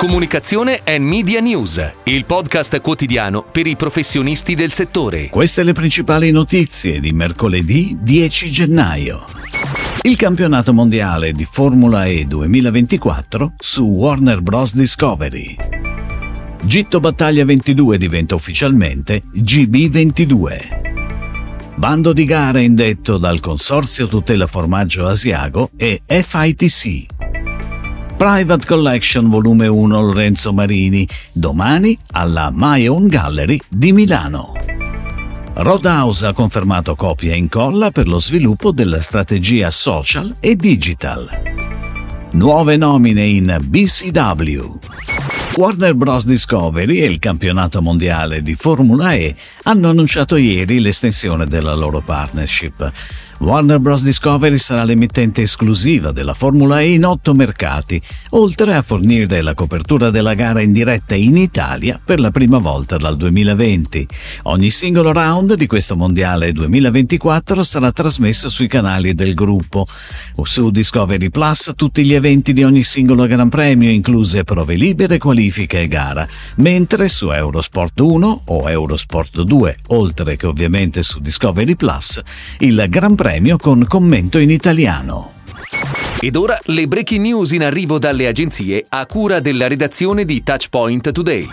Comunicazione e Media News, il podcast quotidiano per i professionisti del settore. Queste le principali notizie di mercoledì 10 gennaio. Il campionato mondiale di Formula E 2024 su Warner Bros. Discovery. Gitto Battaglia 22 diventa ufficialmente GB22. Bando di gara indetto dal Consorzio Tutela Formaggio Asiago e FITC. Private Collection Volume 1 Lorenzo Marini, domani alla My Own Gallery di Milano. Roadhouse ha confermato copia e incolla per lo sviluppo della strategia social e digital. Nuove nomine in BCW. Warner Bros. Discovery e il campionato mondiale di Formula E hanno annunciato ieri l'estensione della loro partnership. Warner Bros. Discovery sarà l'emittente esclusiva della Formula E in otto mercati, oltre a fornire la copertura della gara in diretta in Italia per la prima volta dal 2020. Ogni singolo round di questo mondiale 2024 sarà trasmesso sui canali del gruppo. Su Discovery Plus tutti gli eventi di ogni singolo Gran Premio, incluse prove libere, qualifiche e gara, mentre su Eurosport 1 o Eurosport 2, oltre che ovviamente su Discovery Plus, il Gran Premio premio con commento in italiano. Ed ora le breaking news in arrivo dalle agenzie a cura della redazione di Touchpoint Today.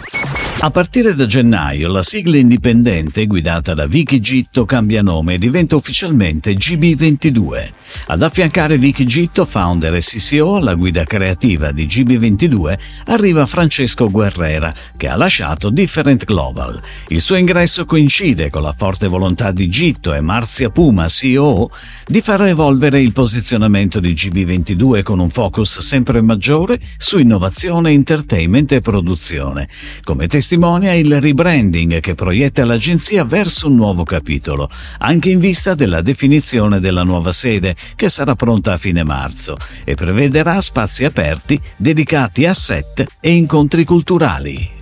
A partire da gennaio la sigla indipendente guidata da Vicky Gitto cambia nome e diventa ufficialmente GB22. Ad affiancare Vicky Gitto, founder e CCO alla guida creativa di GB22, arriva Francesco Guerrera, che ha lasciato Different Global. Il suo ingresso coincide con la forte volontà di Gitto e Marzia Puma, CEO, di far evolvere il posizionamento di GB22 con un focus sempre maggiore su innovazione, entertainment e produzione. Come testimonia il rebranding che proietta l'agenzia verso un nuovo capitolo, anche in vista della definizione della nuova sede che sarà pronta a fine marzo e prevederà spazi aperti dedicati a set e incontri culturali.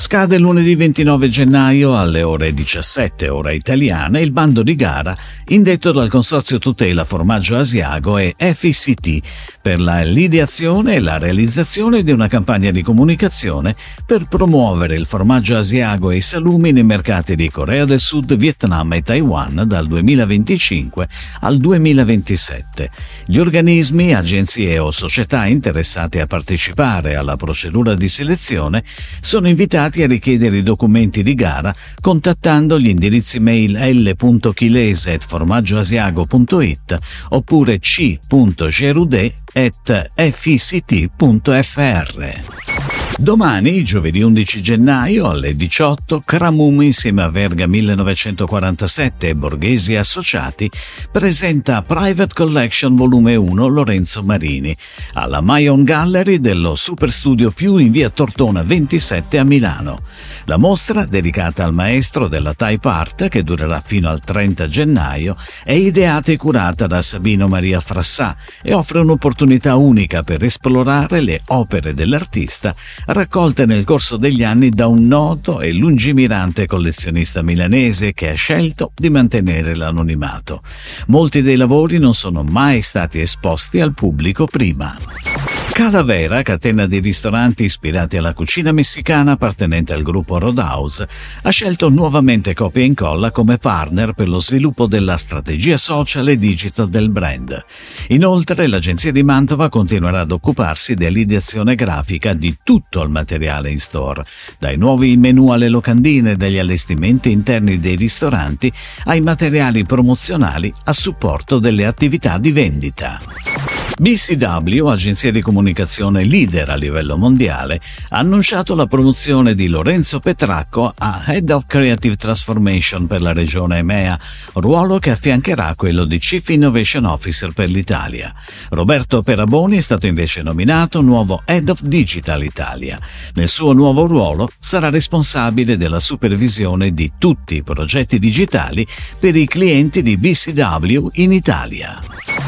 Scade lunedì 29 gennaio alle ore 17 ora italiana il bando di gara indetto dal Consorzio Tutela Formaggio Asiago e FICT per la l'ideazione e la realizzazione di una campagna di comunicazione per promuovere il formaggio asiago e i salumi nei mercati di Corea del Sud, Vietnam e Taiwan dal 2025 al 2027. Gli organismi, agenzie o società interessate a partecipare alla procedura di selezione sono invitati invitati a richiedere i documenti di gara contattando gli indirizzi mail l.chilese.formaggioasiago.it oppure c.gerude.fict.fr. Domani, giovedì 11 gennaio alle 18, Cramum insieme a Verga 1947 e Borghesi Associati presenta Private Collection Volume 1 Lorenzo Marini alla Mayon Gallery dello Super Studio Più in via Tortona 27 a Milano. La mostra, dedicata al maestro della type art che durerà fino al 30 gennaio, è ideata e curata da Sabino Maria Frassà e offre un'opportunità unica per esplorare le opere dell'artista raccolte nel corso degli anni da un noto e lungimirante collezionista milanese che ha scelto di mantenere l'anonimato. Molti dei lavori non sono mai stati esposti al pubblico prima. Calavera, catena di ristoranti ispirati alla cucina messicana appartenente al gruppo Roadhouse, ha scelto nuovamente Copia e Incolla come partner per lo sviluppo della strategia social e digital del brand. Inoltre, l'agenzia di Mantova continuerà ad occuparsi dell'ideazione grafica di tutto il materiale in store, dai nuovi menu alle locandine, dagli allestimenti interni dei ristoranti ai materiali promozionali a supporto delle attività di vendita. BCW, agenzia di comunicazione leader a livello mondiale, ha annunciato la promozione di Lorenzo Petracco a Head of Creative Transformation per la regione EMEA, ruolo che affiancherà quello di Chief Innovation Officer per l'Italia. Roberto Peraboni è stato invece nominato nuovo Head of Digital Italia. Nel suo nuovo ruolo sarà responsabile della supervisione di tutti i progetti digitali per i clienti di BCW in Italia.